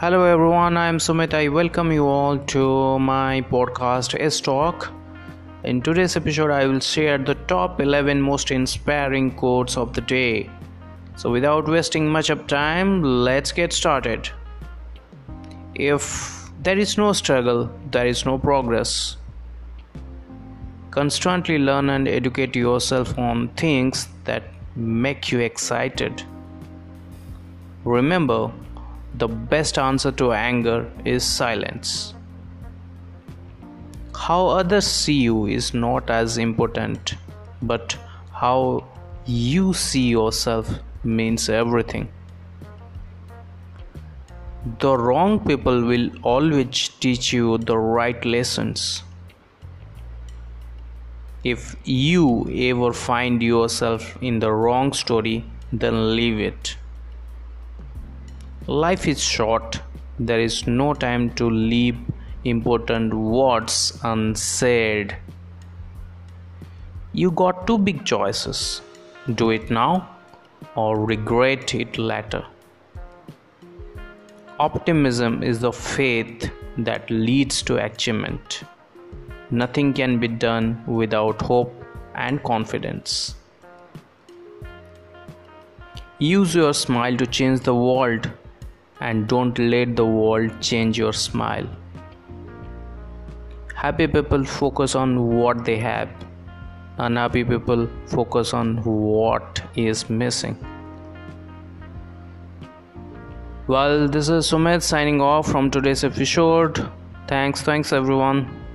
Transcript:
Hello everyone, I am Sumit. I welcome you all to my podcast S Talk. In today's episode, I will share the top 11 most inspiring quotes of the day. So, without wasting much of time, let's get started. If there is no struggle, there is no progress. Constantly learn and educate yourself on things that make you excited. Remember, the best answer to anger is silence. How others see you is not as important, but how you see yourself means everything. The wrong people will always teach you the right lessons. If you ever find yourself in the wrong story, then leave it. Life is short, there is no time to leave important words unsaid. You got two big choices do it now or regret it later. Optimism is the faith that leads to achievement. Nothing can be done without hope and confidence. Use your smile to change the world and don't let the world change your smile. Happy people focus on what they have, unhappy people focus on what is missing. Well, this is Sumit signing off from today's episode. Thanks, thanks everyone.